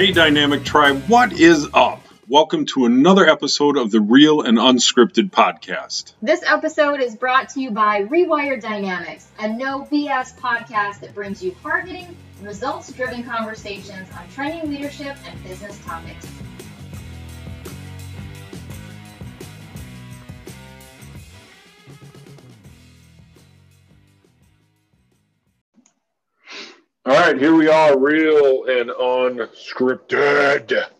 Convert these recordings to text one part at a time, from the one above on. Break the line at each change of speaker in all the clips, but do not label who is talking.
Hey, Dynamic Tribe, what is up? Welcome to another episode of the Real and Unscripted podcast.
This episode is brought to you by Rewire Dynamics, a no BS podcast that brings you hard hitting, results driven conversations on training leadership and business topics.
All right, here we are, real and unscripted.
Yep.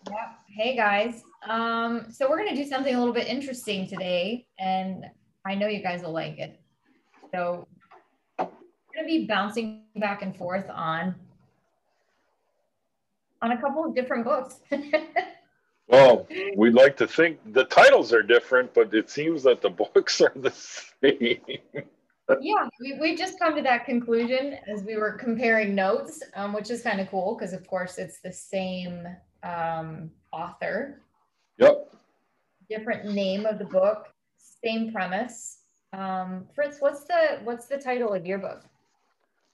Hey guys. Um, so we're gonna do something a little bit interesting today, and I know you guys will like it. So we're gonna be bouncing back and forth on on a couple of different books.
well, we'd like to think the titles are different, but it seems that the books are the same
yeah, we, we just come to that conclusion as we were comparing notes, um, which is kind of cool because, of course, it's the same um, author.
Yep.
Different name of the book, same premise. Um, Fritz, what's the what's the title of your book?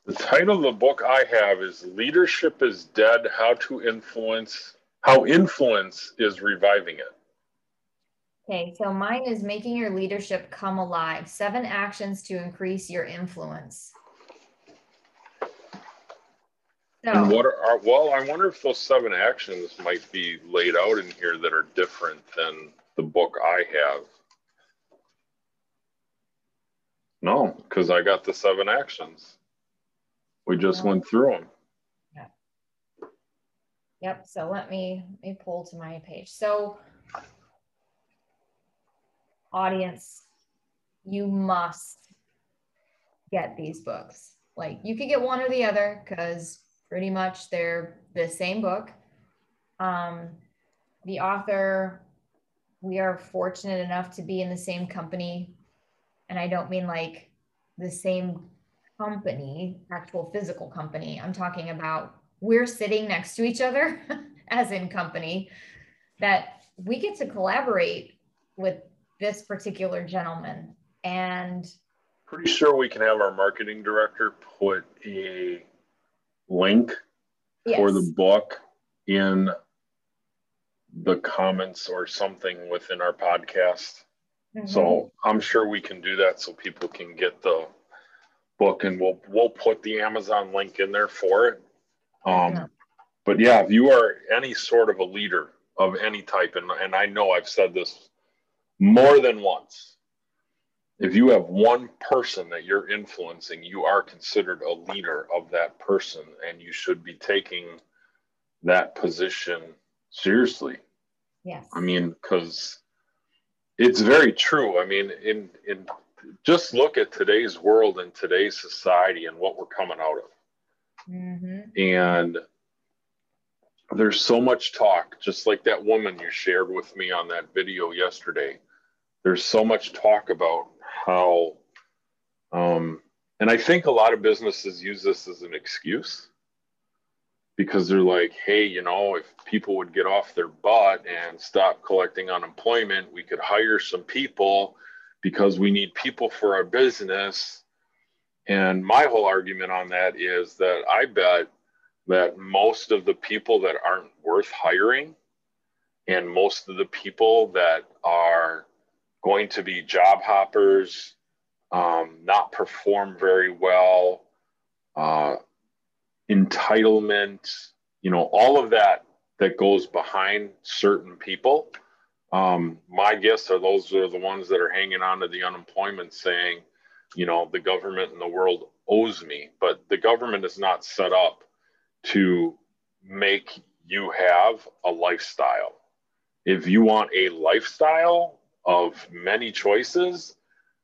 The title of the book I have is "Leadership is Dead: How to Influence How Influence is Reviving It."
Okay, so mine is making your leadership come alive. Seven actions to increase your influence.
So, and what are, well, I wonder if those seven actions might be laid out in here that are different than the book I have. No, because I got the seven actions. We just went through them.
Yeah. Yep. So let me let me pull to my page. So audience, you must get these books. Like you could get one or the other because pretty much they're the same book. Um, the author, we are fortunate enough to be in the same company. And I don't mean like the same company, actual physical company. I'm talking about we're sitting next to each other as in company that we get to collaborate with this particular gentleman. And
pretty sure we can have our marketing director put a link yes. for the book in the comments or something within our podcast. Mm-hmm. So I'm sure we can do that so people can get the book and we'll we'll put the Amazon link in there for it. Um, yeah. but yeah, if you are any sort of a leader of any type, and, and I know I've said this more than once. If you have one person that you're influencing, you are considered a leader of that person, and you should be taking that position seriously.
Yes.
I mean, because it's very true. I mean, in in just look at today's world and today's society and what we're coming out of. Mm-hmm. And there's so much talk, just like that woman you shared with me on that video yesterday there's so much talk about how um, and i think a lot of businesses use this as an excuse because they're like hey you know if people would get off their butt and stop collecting unemployment we could hire some people because we need people for our business. And my whole argument on that is that i bet that most of the people that aren't worth hiring and most of the people that are going to be job hoppers, um, not perform very well, uh, entitlement, you know, all of that that goes behind certain people. Um, my guess are those are the ones that are hanging on to the unemployment saying, you know, the government and the world owes me. But the government is not set up to make you have a lifestyle. If you want a lifestyle, of many choices,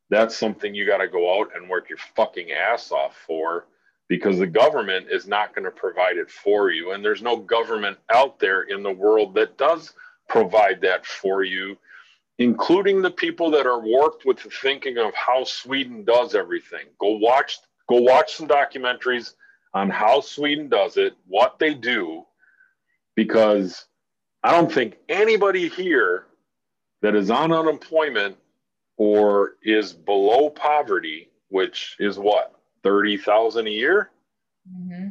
that's something you got to go out and work your fucking ass off for because the government is not going to provide it for you. And there's no government out there in the world that does provide that for you, including the people that are warped with the thinking of how Sweden does everything. Go watch go watch some documentaries on how Sweden does it, what they do, because I don't think anybody here that is on unemployment or is below poverty, which is what, 30,000 a year? Mm-hmm.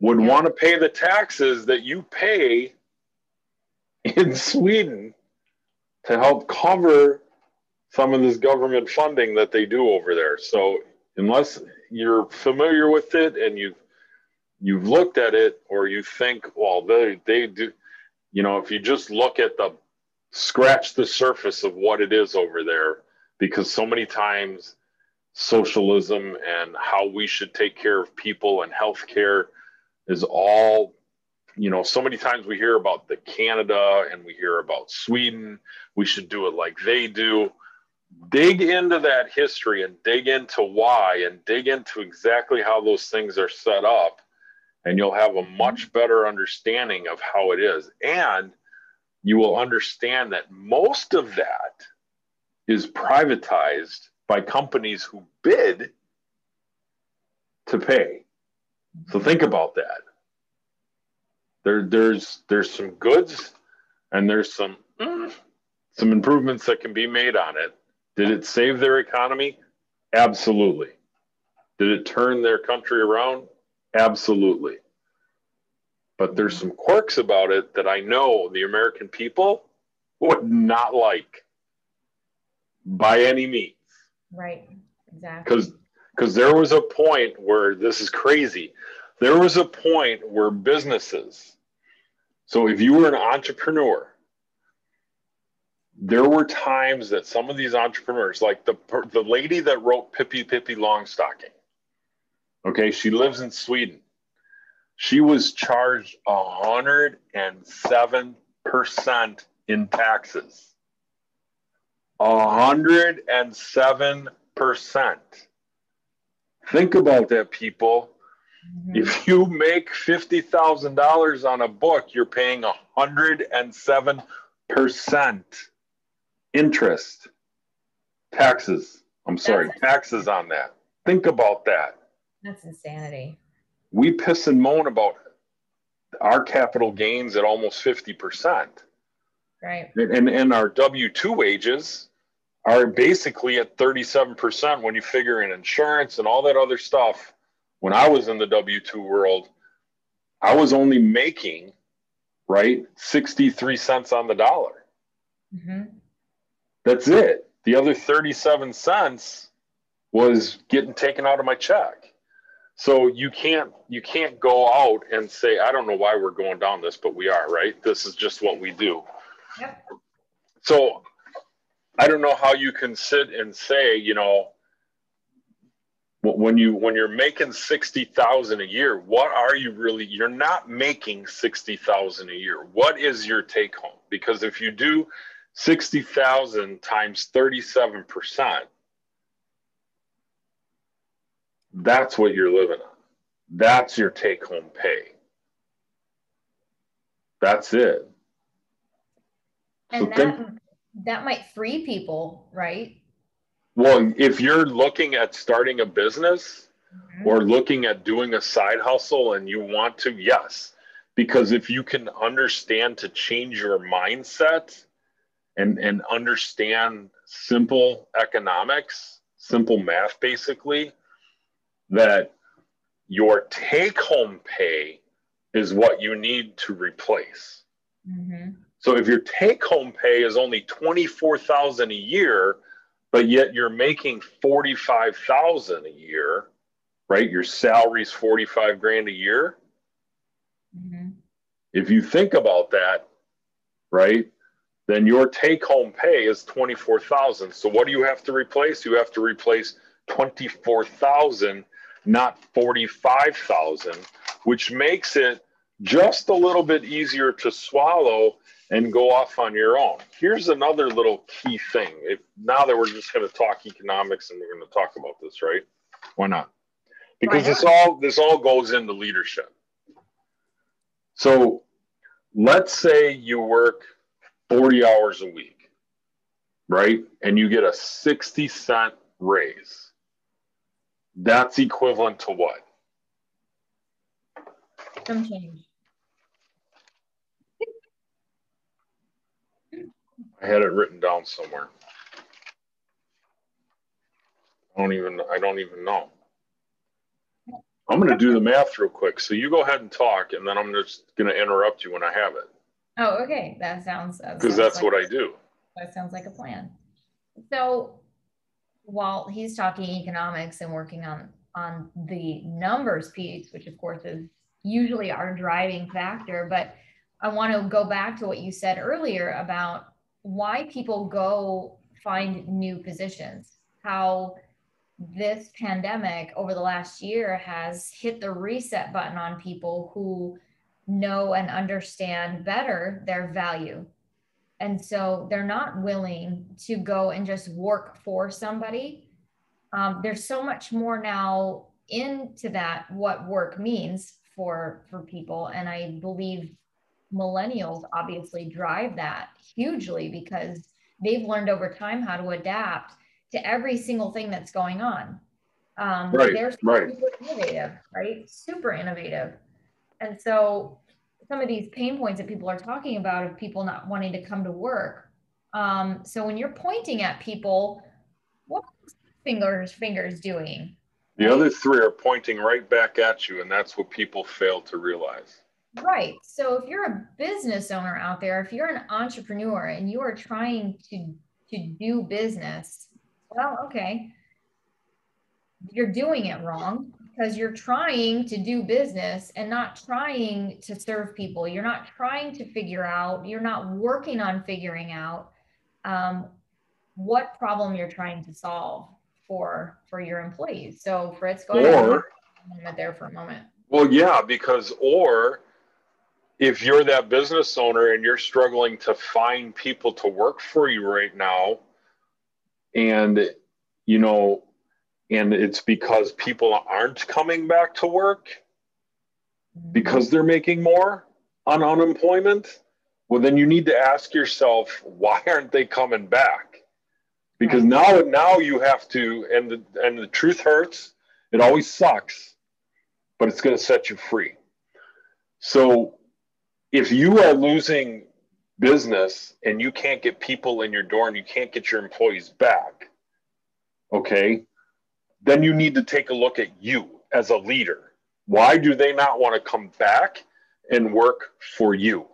would
Yeah.
want to pay the taxes that you pay in Sweden to help cover some of this government funding that they do over there. So unless you're familiar with it and you've you've looked at it or you think, well, they they do, you know, if you just look at the scratch the surface of what it is over there, because so many times socialism and how we should take care of people and healthcare is all you know so many times we hear about the canada and we hear about sweden. We should do it like they do. Dig into that history and dig into why and dig into exactly how those things are set up and you'll have a much better understanding of how it is. And you will understand that most of that is privatized by companies who bid to pay so think about that. There, there's there's some goods, and there's some mm, some improvements that can be made on it. Did it save their economy? Absolutely. Did it turn their country around? Absolutely. But there's some quirks about it that I know the American people would not like by any means
Right. Exactly.
because because there was a point where this is crazy there was a point where businesses so if you were an entrepreneur there were times that some of these entrepreneurs like the the lady that wrote pippi pippi longstocking okay she lives in sweden she was charged 107% in taxes 107%. Think about that, people.
Mhm.
If you make $50,000 on a book, you're paying 107% interest, taxes. I'm sorry,
That's-
taxes on that. Think about that.
That's insanity.
We piss and moan about our capital gains at almost 50%.
Right.
and, and our W 2 wages are basically at 37% when you figure in insurance and all that other stuff. When I was in the W 2 world, I was only making, right, 63 cents on the dollar.
hmm
That's it. The other 37 cents was getting taken out of my check. So you can't you can't go out and say I don't know why we're going down this but we are, right? This is just what we do.
Yep.
So I don't know how you can sit and say, you know, when you when you're making 60,000 a year, what are you really you're not making 60,000 a year. What is your take home? Because if you do 60,000 times 37%, that's what you're living on. That's your take home pay. That's it.
And
So
that
think-
that might free people, right?
Well, if you're looking at starting a business
Mhm.
or looking at doing a side hustle and you want to, yes. Because if you can understand to change your mindset and, and understand simple economics, simple math basically, that your take home pay is what you need to replace.
Mhm.
So if your take home pay is only 24,000 a year, but yet you're making 45,000 a year, right? Your salary's 45 grand a year.
Mhm.
If you think about that, right? Then your take home pay is 24,000. So what do you have to replace? You have to replace 24,000, not 45,000, which makes it just a little bit easier to swallow and go off on your own. Here's another little key thing. If now that we're just going to talk economics and we're going to talk about this, right? Why not? Because
Why
this all this all goes into leadership. So let's say you work 40 hours a week, right? And you get a 60 cent raise. That's equivalent to what?
Some change.
I had it written down somewhere. I don't even I don't even know. I'm going to do the math real quick. So you go ahead and talk, and then I'm just going to interrupt you when I have it.
Oh, okay. That sounds
because that's like, what I do.
That sounds like a plan. So while he's talking economics and working on on the numbers piece, which of course is usually our driving factor, but I want to go back to what you said earlier about why people go find new positions, how this pandemic over the last year has hit the reset button on people who know and understand better their value. And so they're not willing to go and just work for somebody. Um, there's so much more now into that what work means for for people and i believe millennials obviously drive that hugely because they've learned over time how to adapt to every single thing that's going on. Um,
right, they're right.
super innovative, right? Super innovative. And so some of these pain points that people are talking about of people not wanting to come to work. Um, so when you're pointing at people, what fingers fingers doing?
The other three are pointing right back at you, and that's what people fail to realize.
Right. So if you're a business owner out there, if you're an entrepreneur and you are trying to to do business, well, okay, you're doing it wrong because you're trying to do business and not trying to serve people. You're not trying to figure out, you're not working on figuring out um, what problem you're trying to solve for for your employees. So Fritz, go
or,
ahead there for a moment.
Well, yeah, because or if you're that business owner and you're struggling to find people to work for you right now, and you know, and it's because people aren't coming back to work because they're making more on unemployment, well, then you need to ask yourself, why aren't they coming back? Because now, now you have to, and the, and the truth hurts. It always sucks, but it's going to set you free. So if you are losing business and you can't get people in your door and you can't get your employees back, okay, then you need to take a look at you as a leader. Why do they not want to come back and work for you?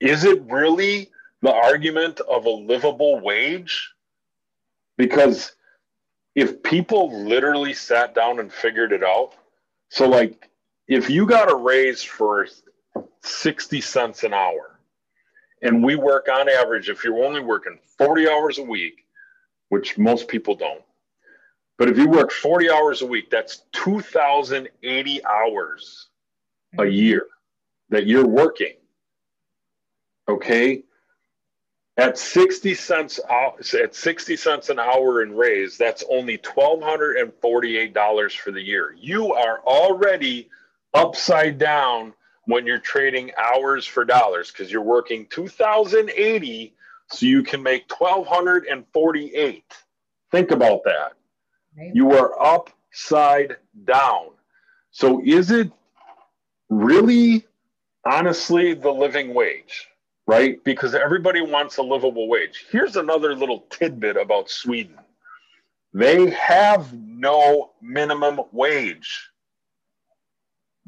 Is it really the argument of a livable wage? Because if people literally sat down and figured it out, so like if you got a raise for 60 cents an hour. And we work on average, if you're only working 40 hours a week, which most people don't, but if you work 40 hours a week, that's 2,080 hours a mm-hmm. year that you're working. Okay. At 60 cents at 60 cents an hour in raise, that's only $1,248 for the year. You are already upside down when you're trading hours for dollars because you're working 2080 so you can make 1248 think about that right. you are upside down so is it really honestly the living wage right because everybody wants a livable wage here's another little tidbit about sweden they have no minimum wage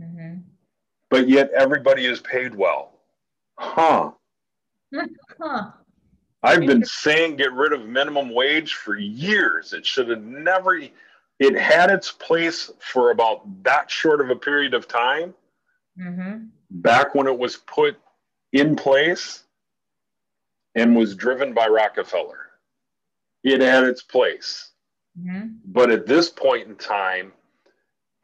mm-hmm but yet everybody is paid well. Huh. huh. I've been saying get rid of minimum wage for years. It should have never, it had its place for about that short of a period of time. Mm-hmm. Back when it was put in place and was driven by Rockefeller. It had its place. Mm-hmm. But at this point in time,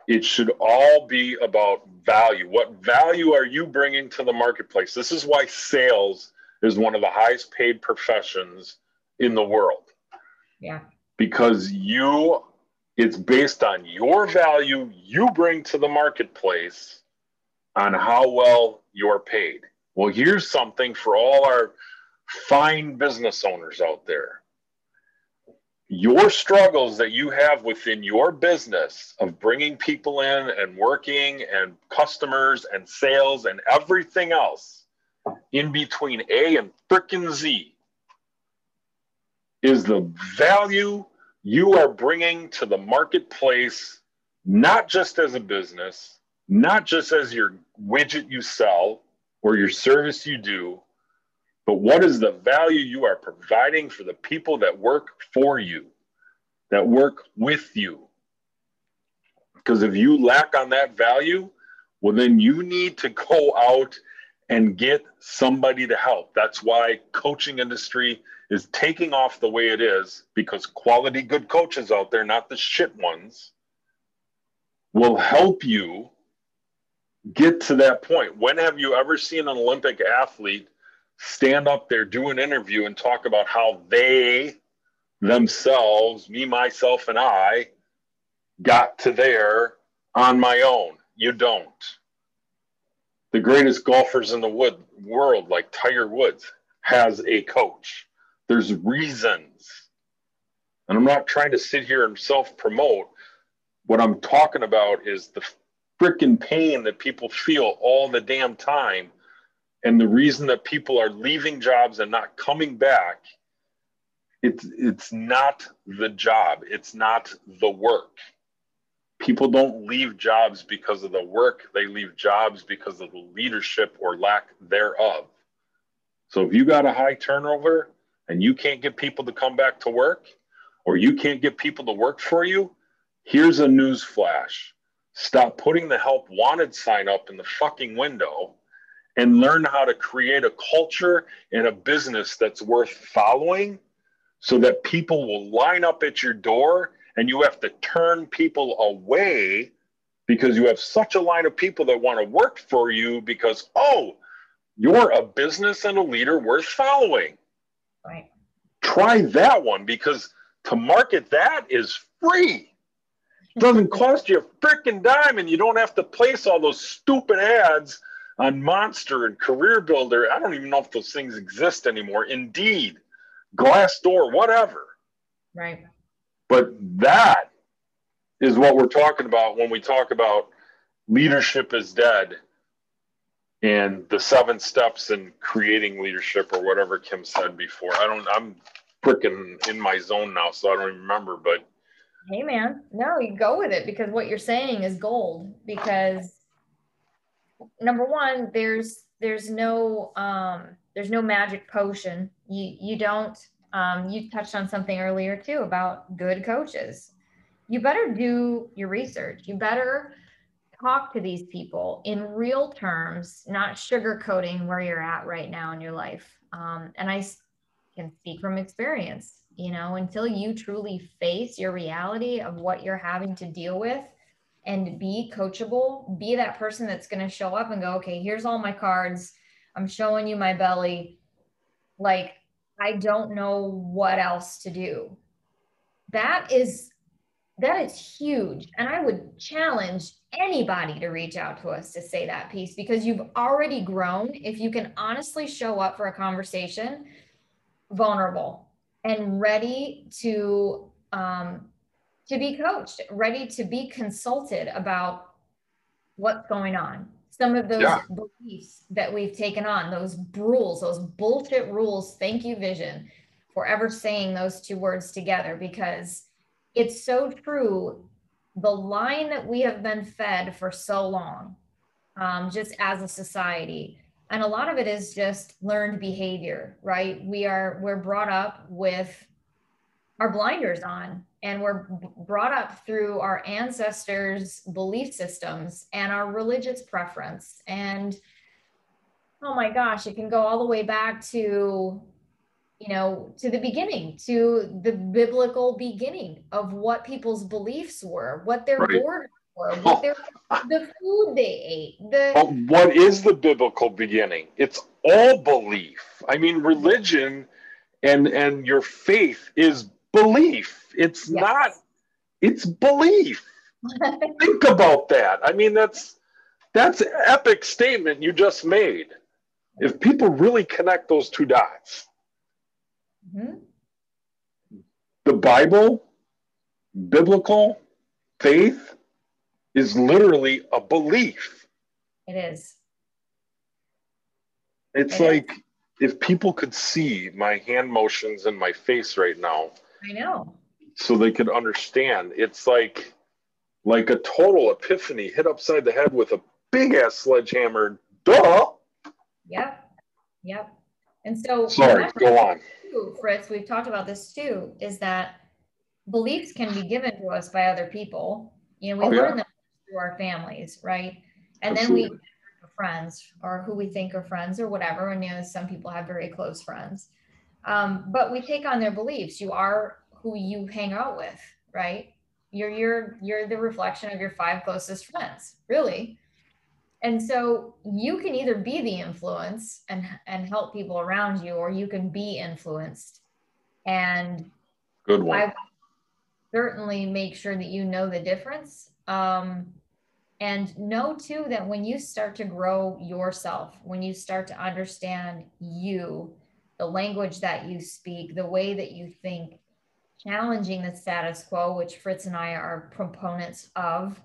it should all be about value. What value are you bringing to the marketplace? This is why sales is one of the highest paid professions in the world.
Yeah.
Because you, it's based on your value you bring to the marketplace on how well you're paid. Well, here's something for all our fine business owners out there your struggles that you have within your business of bringing people in and working and customers and sales and everything else in between A and frickin' Z is the value you are bringing to the marketplace not just as a business, not just as your widget you sell or your service you do, but what is the value you are providing for the people that work for you, that work with you? Because if you lack on that value, well, then you need to go out and get somebody to help. That's why coaching industry is taking off the way it is because quality good coaches out there, not the shit ones, will help you get to that point. When have you ever seen an Olympic athlete stand up there, do an interview, and talk about how they themselves, me, myself, and I, got to there on my own? You don't. The greatest golfers in the wood, world, like Tiger Woods, has a coach. There's reasons. And I'm not trying to sit here and self promote. What I'm talking about is the freaking pain that people feel all the damn time. And the reason that people are leaving jobs and not coming back, it's, it's not the job, it's not the work. People don't leave jobs because of the work, they leave jobs because of the leadership or lack thereof. So if you got a high turnover and you can't get people to come back to work, or you can't get people to work for you, here's a news flash Stop putting the help wanted sign up in the fucking window and learn how to create a culture and a business that's worth following so that people will line up at your door and you have to turn people away because you have such a line of people that want to work for you because, oh, you're a business and a leader worth following.
Right.
Try that one because to market that is free doesn't cost you a freaking dime and you don't have to place all those stupid ads on Monster and Career Builder. I don't even know if those things exist anymore. Indeed, Glassdoor, whatever.
Right.
But that is what we're talking about when we talk about leadership is dead and the seven steps in creating leadership or whatever Kim said before. I don't, I'm freaking in my zone now, so I don't remember, but
Hey man, no, you go with it because what you're saying is gold. Because number one, there's there's no um there's no magic potion. You you don't um you touched on something earlier too about good coaches. You better do your research. You better talk to these people in real terms, not sugarcoating where you're at right now in your life. Um, and I can speak from experience you know, until you truly face your reality of what you're having to deal with and be coachable, be that person that's going to show up and go, okay, here's all my cards. I'm showing you my belly. Like, I don't know what else to do. That is that is huge and i would challenge anybody to reach out to us to say that piece because you've already grown if you can honestly show up for a conversation vulnerable and ready to um, to be coached, ready to be consulted about what's going on. Some of those yeah. beliefs that we've taken on, those rules, those bullshit rules. Thank you, Vision, for ever saying those two words together because it's so true. The line that we have been fed for so long, um, just as a society, and a lot of it is just learned behavior right we are we're brought up with our blinders on and we're brought up through our ancestors belief systems and our religious preference and oh my gosh it can go all the way back to you know to the beginning to the biblical beginning of what people's beliefs were what their right. borders or what oh. the food they ate. The
but what is the biblical beginning? It's all belief. I mean, religion and and your faith is belief. It's yes. not. It's belief. Think about that. I mean, that's that's an epic statement you just made. If people really connect those two dots, mm-hmm. the Bible, biblical faith, is literally a belief.
It is.
It's it like is. if people could see my hand motions and my face right now.
I know.
So they could understand. It's like like a total epiphany hit upside the head with a big ass sledgehammer. Duh.
Yep. Yep. And so,
sorry, go on.
too, Fritz, we've talked about this too, is that beliefs can be given to us by other people. You know, we
Oh,
learn
yeah.
them through our families, right? And then we friends or who we think are friends or whatever. And you know, some people have very close friends. Um, but we take on their beliefs. You are who you hang out with, right? You're you're you're the reflection of your five closest friends, really. And so you can either be the influence and and help people around you, or you can be influenced. And
Good one.
I certainly make sure that you know the difference. Um, and know too that when you start to grow yourself, when you start to understand you, the language that you speak, the way that you think, challenging the status quo, which Fritz and I are proponents of,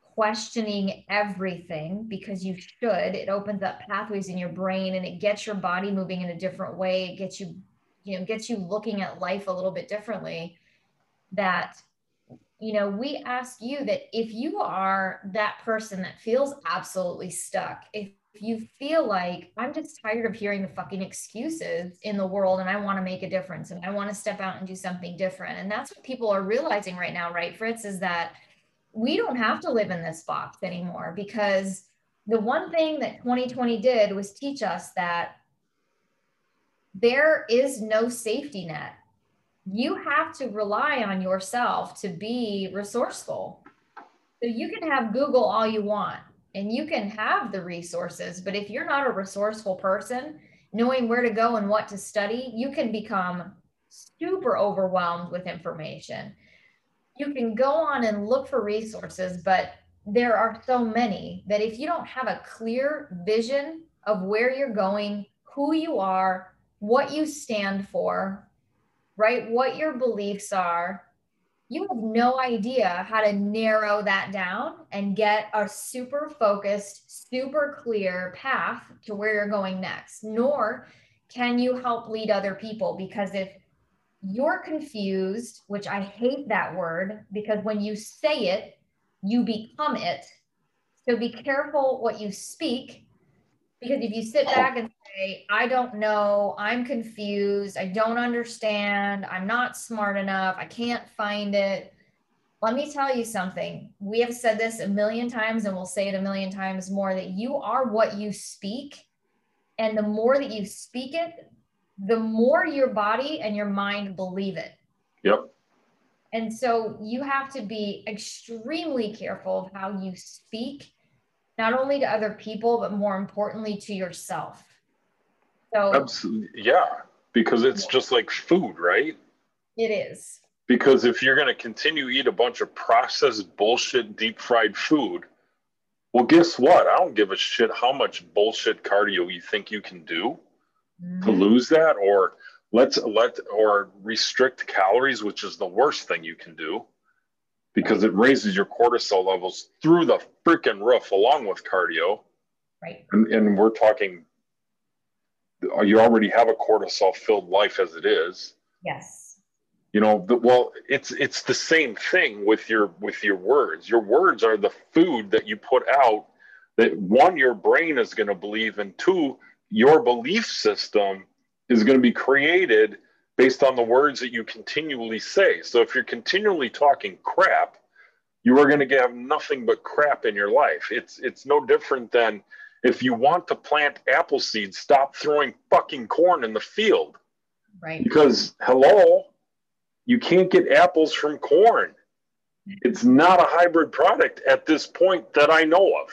questioning everything because you should. It opens up pathways in your brain and it gets your body moving in a different way. It gets you, you know, gets you looking at life a little bit differently. That, you know, we ask you that if you are that person that feels absolutely stuck, if if you feel like I'm just tired of hearing the fucking excuses in the world and I want to make a difference and I want to step out and do something different. And that's what people are realizing right now, right, Fritz, is that we don't have to live in this box anymore because the one thing that 2020 did was teach us that there is no safety net. You have to rely on yourself to be resourceful. So you can have Google all you want and you can have the resources, but if you're not a resourceful person, knowing where to go and what to study, you can become super overwhelmed with information. You can go on and look for resources, but there are so many that if you don't have a clear vision of where you're going, who you are, what you stand for, right? What your beliefs are, you have no idea how to narrow that down and get a super focused, super clear path to where you're going next. Nor can you help lead other people because if you're confused, which I hate that word because when you say it, you become it. So be careful what you speak because if you sit oh. back and say, I don't know, I'm confused, I don't understand, I'm not smart enough, I can't find it. Let me tell you something. We have said this a million times and we'll say it a million times more that you are what you speak. And the more that you speak it, the more your body and your mind believe it.
Yep.
And so you have to be extremely careful of how you speak, not only to other people, but more importantly to yourself. So
Absolutely. Yeah. Because it's just like food, right?
it is.
Because if you're going to continue to eat a bunch of processed bullshit, deep fried food, well, guess what? I don't give a shit how much bullshit cardio you think you can do to
Mhm.
lose that, or let's let or restrict calories, which is the worst thing you can do because it raises your cortisol levels through the freaking roof along with cardio.
Right.
And, and we're talking, Uh, you already have a cortisol filled life as it is.
Yes.
you know the, well it's it's the same thing with your with your words. Your words are the food that you put out that one your brain is going to believe and two your belief system is going to be created based on the words that you continually say. So if you're continually talking crap you are going to have nothing but crap in your life. It's it's no different than if you want to plant apple seeds stop throwing fucking corn in the field
Right.
because hello you can't get apples from corn it's not a hybrid product at this point that i know of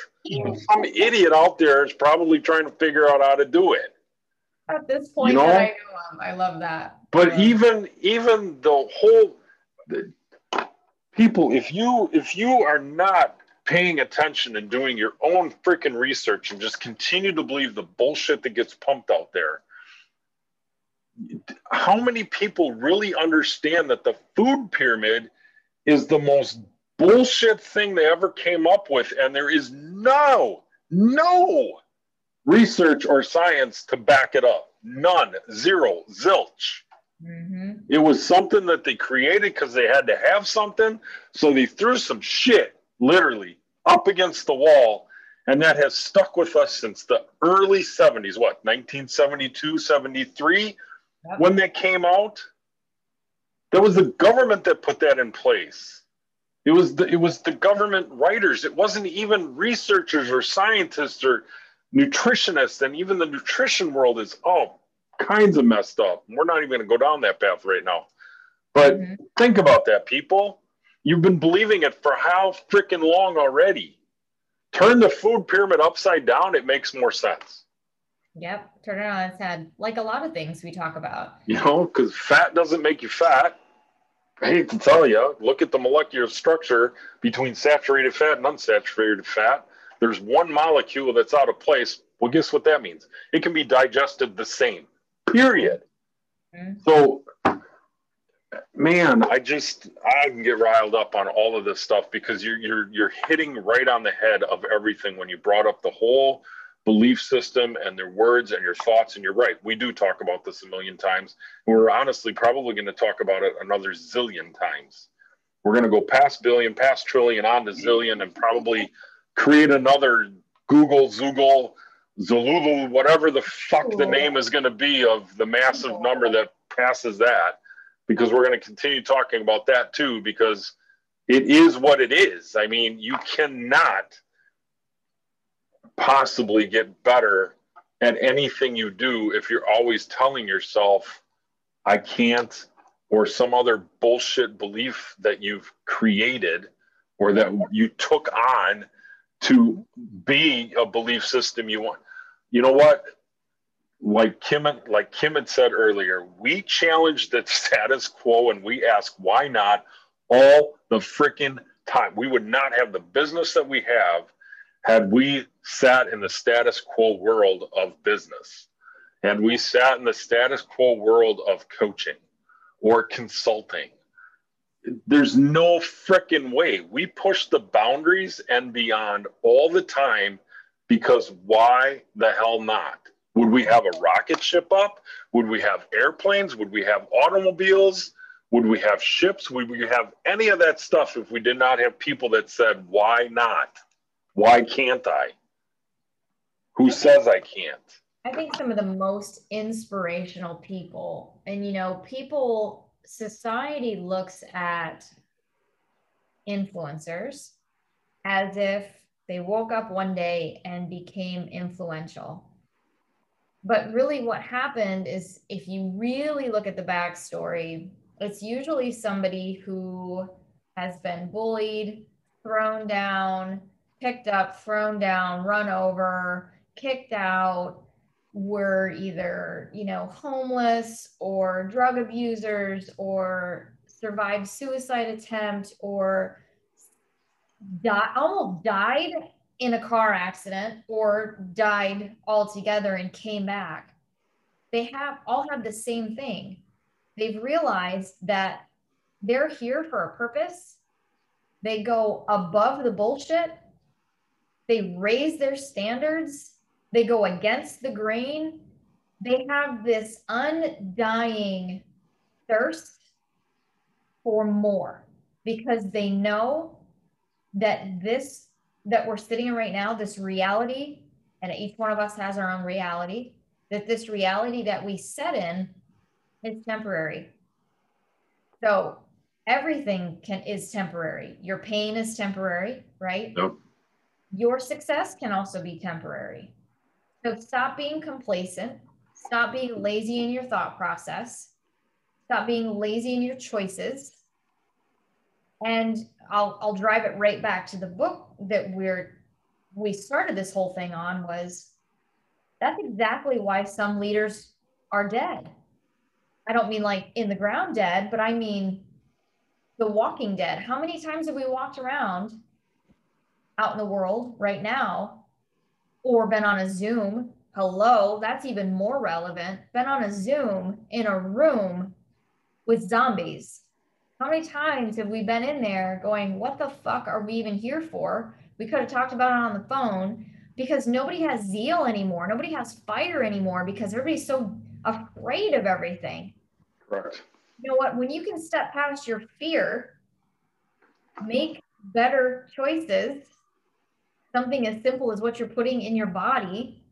some idiot out there is probably trying to figure out how to do it
At this point
know?
that I know of, I love that.
but
Yeah.
even even the whole the, people if you if you are not paying attention and doing your own freaking research and just continue to believe the bullshit that gets pumped out there how many people really understand that the food pyramid is the most bullshit thing they ever came up with and there is no no research or science to back it up none zero zilch
Mhm.
it was something that they created because they had to have something. So they threw some shit literally up against the wall. And that has stuck with us since the early 70s, what, 1972, 73, yep. when that came out. That was the government that put that in place. It was the, it was the government writers. It wasn't even researchers or scientists or nutritionists. And even the nutrition world is all kinds of messed up. We're not even going to go down that path right now. But mm-hmm. think about that, people. You've been believing it for how freaking long already? Turn the food pyramid upside down, it makes more sense.
Yep, turn it on its head, like a lot of things we talk about.
You know, because fat doesn't make you fat. I hate to tell you, look at the molecular structure between saturated fat and unsaturated fat. There's one molecule that's out of place. Well, guess what that means? It can be digested the same, period. Mm-hmm. So man, I just I can get riled up on all of this stuff because you're you're you're hitting right on the head of everything when you brought up the whole belief system and their words and your thoughts. And you're right, we do talk about this a million times. We're honestly probably going to talk about it another zillion times. We're going to go past billion, past trillion, on to zillion, and probably create another Google, Zoogle, Zalulu, whatever the fuck the name is going to be of the massive number that passes that because we're going to continue talking about that too because it is what it is. I mean, you cannot possibly get better at anything you do if you're always telling yourself, I can't, or some other bullshit belief that you've created or that you took on to be a belief system you want. You know what? Like Kim like Kim had said earlier, we challenge the status quo and we ask why not all the freaking time. We would not have the business that we have had we sat in the status quo world of business. And we sat in the status quo world of coaching or consulting. There's no freaking way. We push the boundaries and beyond all the time because why the hell not? Would we have a rocket ship up? Would we have airplanes? Would we have automobiles? Would we have ships? Would we have any of that stuff if we did not have people that said, why not? Why can't I? Who says I can't?
I think some of the most inspirational people, and you know, people, society looks at influencers as if they woke up one day and became influential but really, what happened is if you really look at the backstory, it's usually somebody who has been bullied, thrown down, picked up, thrown down, run over, kicked out, were either, you know, homeless or drug abusers or survived suicide attempt or die, almost died in a car accident or died altogether and came back they have all have the same thing. They've realized that they're here for a purpose. They go above the bullshit. They raise their standards. They go against the grain. They have this undying thirst for more because they know that this that we're sitting in right now, this reality, and each one of us has our own reality, that this reality that we set in is temporary. So everything can is temporary. Your pain is temporary, right?
Yep.
Your success can also be temporary. So stop being complacent. Stop being lazy in your thought process. Stop being lazy in your choices. And I'll I'll drive it right back to the book that we're we started this whole thing on was that's exactly why some leaders are dead. I don't mean like in the ground dead, but I mean the walking dead. How many times have we walked around out in the world right now or been on a Zoom? Hello, that's even more relevant. Been on a Zoom in a room with zombies how many times have we been in there going, what the fuck are we even here for? We could have talked about it on the phone because nobody has zeal anymore. Nobody has fire anymore because everybody's so afraid of everything.
Correct.
You know what? When you can step past your fear, make better choices, something as simple as what you're putting in your body,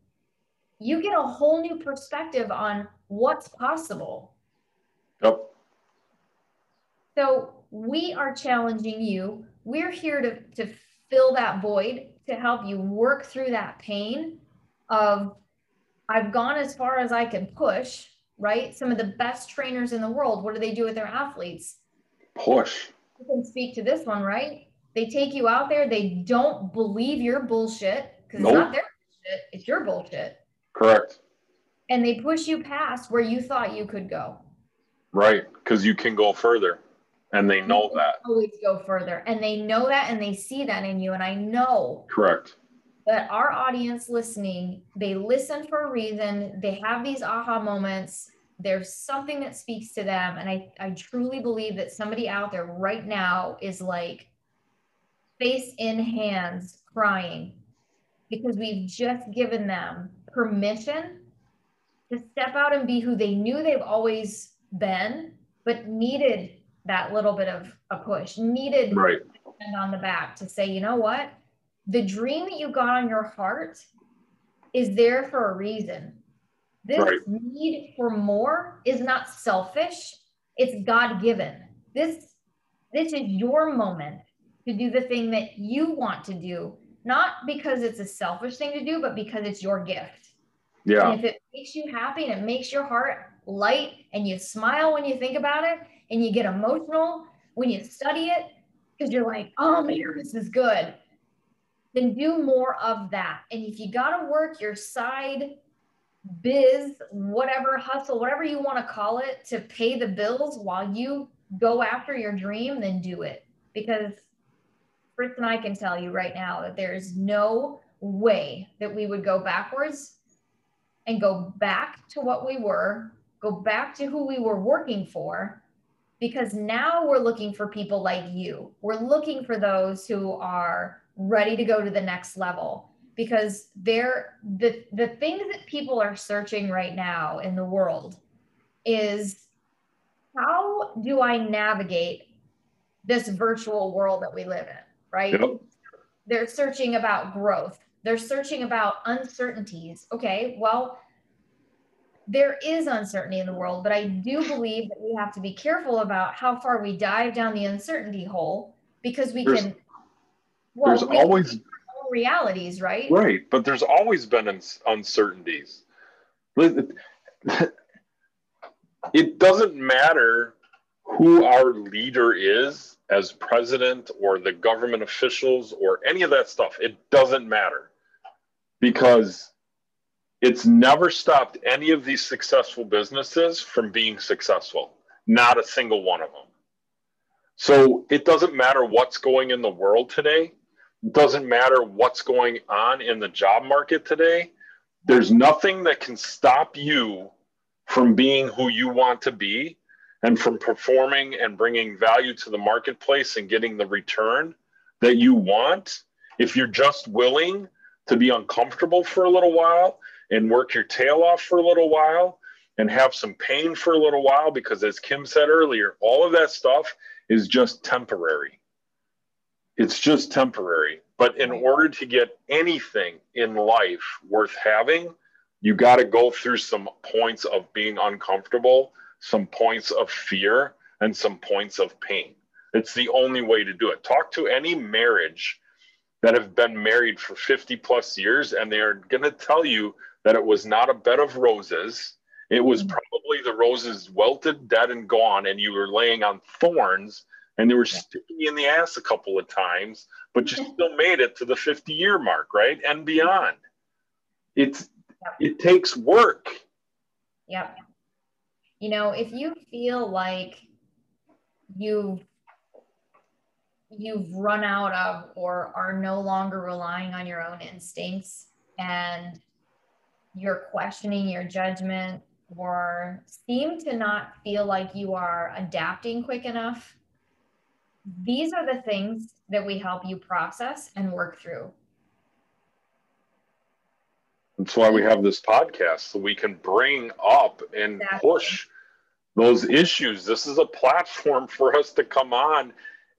you get a whole new perspective on what's possible. So we are challenging you. We're here to, to fill that void, to help you work through that pain of I've gone as far as I can push, right? Some of the best trainers in the world, what do they do with their athletes?
Push.
You can speak to this one, right? They take you out there, they don't believe your bullshit because
Nope.
it's not their bullshit, it's your bullshit.
Correct.
And they push you past where you thought you could go.
Right. Because you can go further. And they know that.
Always go further. And they know that and they see that in you. And I know
Correct.
that our audience listening, they listen for a reason. They have these aha moments. There's something that speaks to them. And I, I truly believe that somebody out there right now is like face in hands crying because we've just given them permission to step out and be who they knew they've always been, but needed that little bit of a push, needed
Right.
on the back to say, you know what? The dream that you got on your heart is there for a reason. This
Right.
need for more is not selfish, it's God given. This this is your moment to do the thing that you want to do, not because it's a selfish thing to do, but because it's your gift.
Yeah.
And if it makes you happy and it makes your heart light and you smile when you think about it and you get emotional when you study it because you're like, oh man, this is good, then do more of that. And if you got to work your side biz, whatever hustle, whatever you want to call it, to pay the bills while you go after your dream, then do it. Because Fritz and I can tell you right now that there is no way that we would go backwards and go back to what we were, go back to who we were working for, because now we're looking for people like you. We're looking for those who are ready to go to the next level because they're the the things that people are searching right now in the world is how do I navigate this virtual world that we live in, right?
Yep.
They're searching about growth. They're searching about uncertainties. Okay, well, there is uncertainty in the world, but I do believe that we have to be careful about how far we dive down the uncertainty hole because we
There's-
can. Well,
There's
we
always
realities, right?
right, but there's always been uncertainties. It doesn't matter who our leader is as president or the government officials or any of that stuff. It doesn't matter because it's never stopped any of these successful businesses from being successful. Not a single one of them. So it doesn't matter what's going in the world today. It doesn't matter what's going on in the job market today. There's nothing that can stop you from being who you want to be and from performing and bringing value to the marketplace and getting the return that you want if you're just willing to be uncomfortable for a little while and work your tail off for a little while and have some pain for a little while because as kim said earlier all of that stuff is just temporary. It's just temporary. But in order to get anything in life worth having you got to go through some points of being uncomfortable some points of fear and some points of pain. It's the only way to do it. Talk to any marriage that have been married for 50 plus years and they are going to tell you that it was not a bed of roses. It was
Mhm.
probably the roses welted dead and gone and you were laying on thorns and they were sticking in the ass a couple of times but you still made it to the 50 year mark right? And beyond. It's it takes work.
Yep. You know, if you feel like you've you've run out of or are no longer relying on your own instincts and you're questioning your judgment or seem to not feel like you are adapting quick enough, these are the things that we help you process and work through.
That's why we have this podcast so we can bring up and
Exactly.
push those issues. This is a platform for us to come on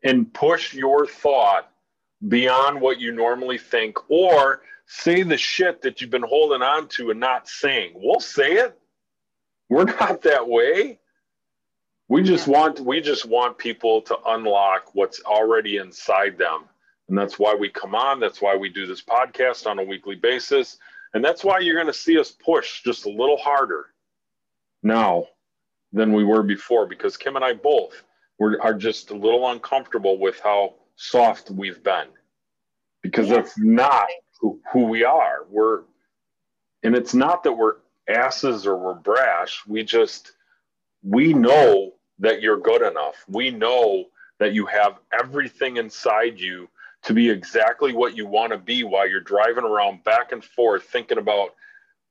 and push your thought beyond what you normally think or say the shit that you've been holding on to and not saying. We'll say it. We're not that way. We just want we just want people to unlock what's already inside them. And that's why we come on, that's why we do this podcast on a weekly basis, and that's why you're going to see us push just a little harder now than we were before because Kim and I both were, are just a little uncomfortable with how soft we've been because yeah. that's not who, who we are. We're, and it's not that we're asses or we're brash. We just, we know that you're good enough. We know that you have everything inside you to be exactly what you want to be while you're driving around back and forth thinking about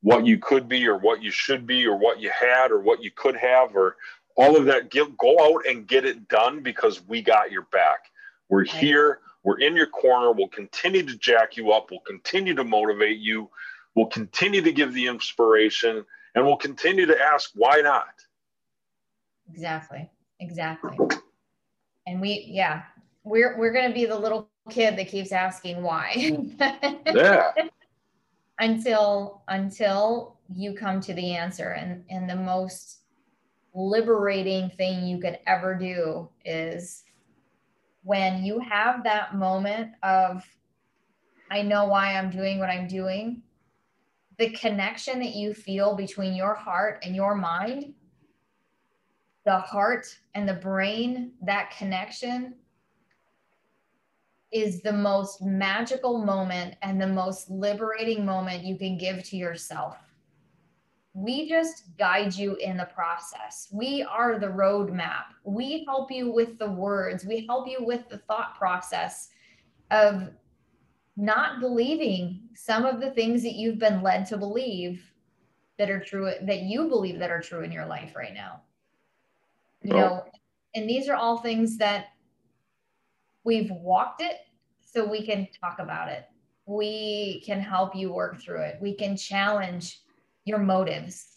what you could be or what you should be or what you had or what you could have or all of that go out and get it done because we got your back we're here we're in your corner. We'll continue to jack you up. We'll continue to motivate you. We'll continue to give the inspiration and we'll continue to ask why not?
Exactly. Exactly. And we yeah we're we're going to be the little kid that keeps asking why.
Yeah.
Until until you come to the answer. And and the most liberating thing you could ever do is when you have that moment of i know why i'm doing what i'm doing the connection that you feel between your heart and your mind the heart and the brain that connection is the most magical moment and the most liberating moment you can give to yourself. We just guide you in the process. We are the roadmap. We help you with the words. We help you with the thought process of not believing some of the things that you've been led to believe that are true, that you believe that are true in your life right now. You oh. know, and these are all things that we've walked it so we can talk about it. We can help you work through it. We can challenge your motives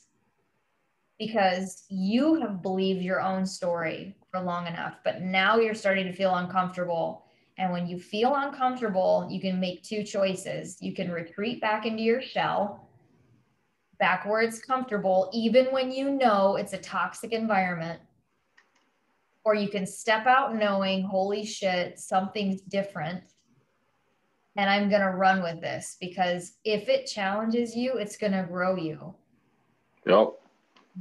because you have believed your own story for long enough, but now you're starting to feel uncomfortable. And when you feel uncomfortable, you can make two choices. You can retreat back into your shell, back where it's comfortable, even when you know it's a toxic environment or you can step out knowing, holy shit, something's different. And I'm going to run with this because if it challenges you, it's going to grow you.
Yep.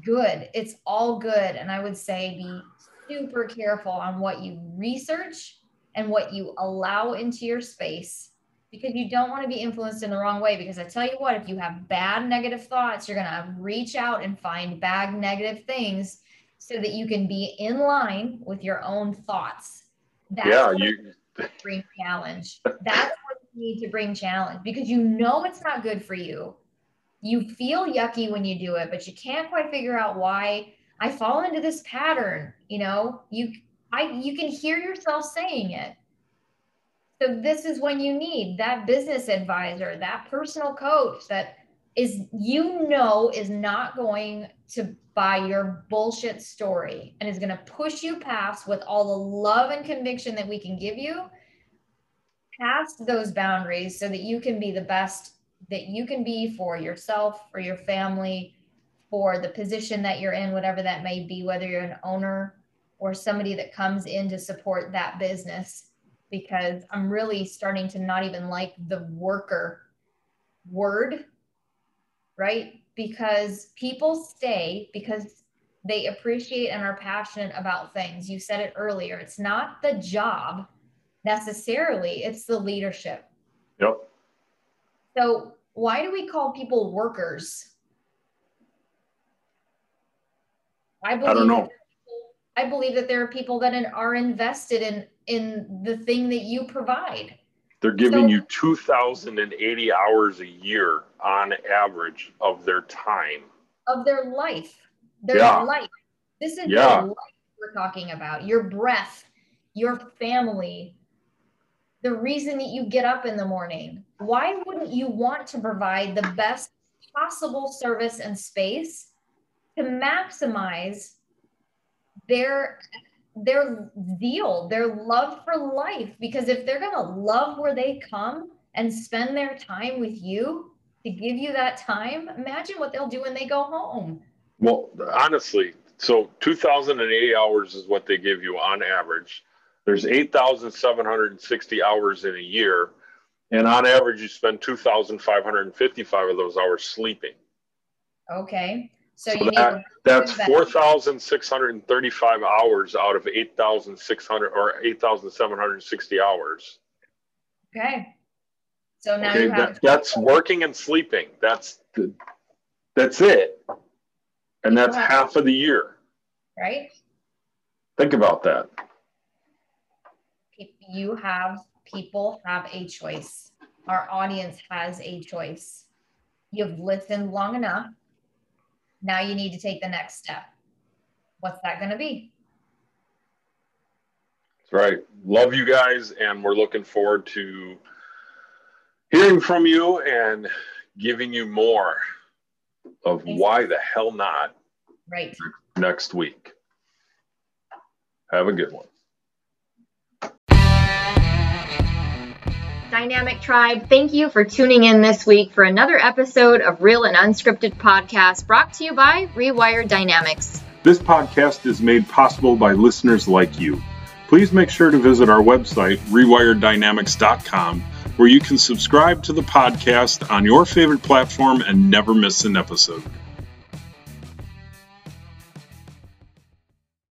Good. It's all good. And I would say be super careful on what you research and what you allow into your space because you don't want to be influenced in the wrong way. Because I tell you what, if you have bad negative thoughts, you're going to reach out and find bad negative things so that you can be in line with your own thoughts.
That's yeah, you
bring challenge. That's need to bring challenge because you know it's not good for you. You feel yucky when you do it, but you can't quite figure out why I fall into this pattern. You know, you I you can hear yourself saying it. So this is when you need that business advisor, that personal coach that is you know is not going to buy your bullshit story and is going to push you past with all the love and conviction that we can give you past those boundaries so that you can be the best that you can be for yourself for your family for the position that you're in whatever that may be whether you're an owner or somebody that comes in to support that business because i'm really starting to not even like the worker word right? Because people stay because they appreciate and are passionate about things. You said it earlier. It's not the job necessarily, it's the leadership.
Yep.
So, why do we call people workers? I believe
I don't know.
I believe that there are people that are invested in in the thing that you provide.
They're giving so, you 2,080 hours a year on average of their time.
Of their life. Their yeah. life. This is yeah. life we're talking about. Your breath, your family, the reason that you get up in the morning. Why wouldn't you want to provide the best possible service and space to maximize their their zeal, their love for life. Because if they're going to love where they come and spend their time with you to give you that time, imagine what they'll do when they go home.
Well, honestly, so 2,080 hours is what they give you on average. There's 8,760 hours in a year. And on average, you spend 2,555 of those hours sleeping.
Okay. So,
So
you
that,
need
that's 4,635 hours out of 8,600 or 8,760 hours.
okay. So now
Okay,
you have
that, that's working and sleeping. That's the, that's it. And that's half of the year.
right.
Think about that.
You have people have a choice. Our audience has a choice. You've listened long enough. Now you need to take the next step. What's that going to be?
That's right. Love you guys, and we're looking forward to hearing from you and giving you more of
Thanks.
why the hell not
Right.
next week. Have a good one.
Dynamic Tribe, thank you for tuning in this week for another episode of Real and Unscripted Podcast brought to you by Rewired Dynamics.
This podcast is made possible by listeners like you. Please make sure to visit our website, rewireddynamics.com, where you can subscribe to the podcast on your favorite platform and never miss an episode.